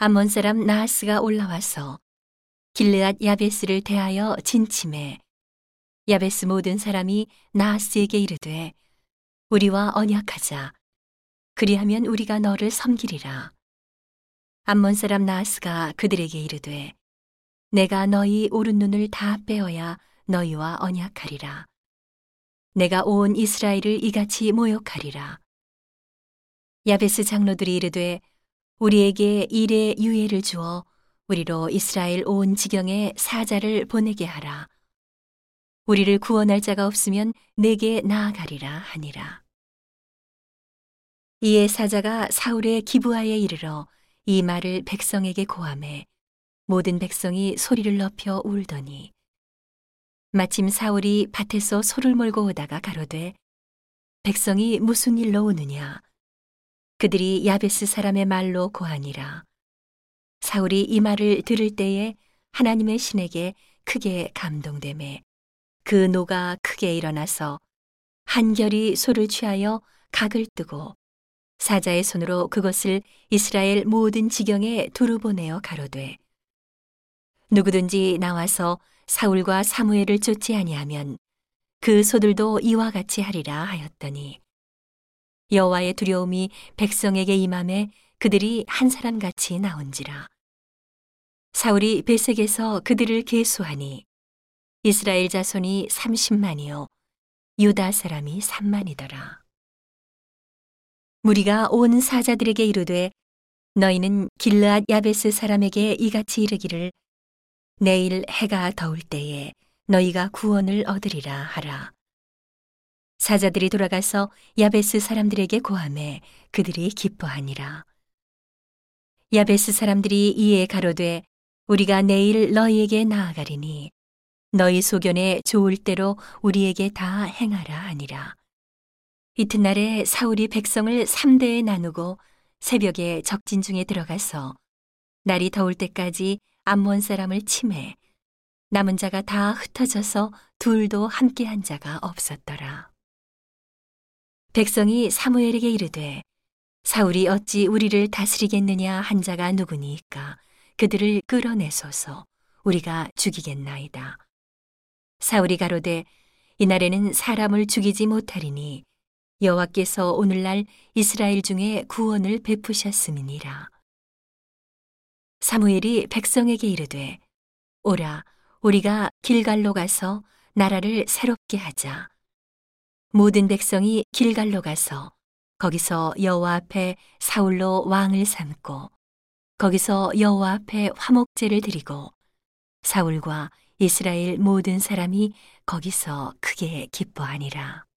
암몬 사람 나하스가 올라와서 길르앗 야베스를 대하여 진침해 야베스 모든 사람이 나하스에게 이르되 우리와 언약하자. 그리하면 우리가 너를 섬기리라. 암몬 사람 나하스가 그들에게 이르되 내가 너희 오른 눈을 다 빼어야 너희와 언약하리라. 내가 온 이스라엘을 이같이 모욕하리라. 야베스 장로들이 이르되 우리에게 일의 유예를 주어 우리로 이스라엘 온 지경에 사자를 보내게 하라. 우리를 구원할 자가 없으면 내게 나아가리라 하니라. 이에 사자가 사울의 기부하에 이르러 이 말을 백성에게 고함해 모든 백성이 소리를 높여 울더니 마침 사울이 밭에서 소를 몰고 오다가 가로되 백성이 무슨 일로 오느냐 그들이 야베스 사람의 말로 고하니라. 사울이 이 말을 들을 때에 하나님의 신에게 크게 감동됨에 그 노가 크게 일어나서 한결이 소를 취하여 각을 뜨고 사자의 손으로 그것을 이스라엘 모든 지경에 두루 보내어 가로되 누구든지 나와서 사울과 사무엘을 쫓지 아니하면 그 소들도 이와 같이 하리라 하였더니 여호와의 두려움이 백성에게 임함에 그들이 한 사람 같이 나온지라. 사울이 베색에서 그들을 계수하니 이스라엘 자손이 30만이요 유다 사람이 3만이더라. 무리가 온 사자들에게 이르되 너희는 길르앗 야베스 사람에게 이같이 이르기를 내일 해가 더울 때에 너희가 구원을 얻으리라 하라. 사자들이 돌아가서 야베스 사람들에게 고함해 그들이 기뻐하니라. 야베스 사람들이 이에 가로되 우리가 내일 너희에게 나아가리니 너희 소견에 좋을 대로 우리에게 다 행하라 하니라. 이튿날에 사울이 백성을 3대에 나누고 새벽에 적진 중에 들어가서 날이 더울 때까지 암몬 사람을 침해 남은 자가 다 흩어져서 둘도 함께 한 자가 없었더라. 백성이 사무엘에게 이르되 사울이 어찌 우리를 다스리겠느냐 한 자가 누구니까 그들을 끌어내소서 우리가 죽이겠나이다. 사울이 가로되 이날에는 사람을 죽이지 못하리니 여호와께서 오늘날 이스라엘 중에 구원을 베푸셨음이니라. 사무엘이 백성에게 이르되 오라 우리가 길갈로 가서 나라를 새롭게 하자. 모든 백성이 길갈로 가서 거기서 여호와 앞에 사울로 왕을 삼고 거기서 여호와 앞에 화목제를 드리고 사울과 이스라엘 모든 사람이 거기서 크게 기뻐하니라.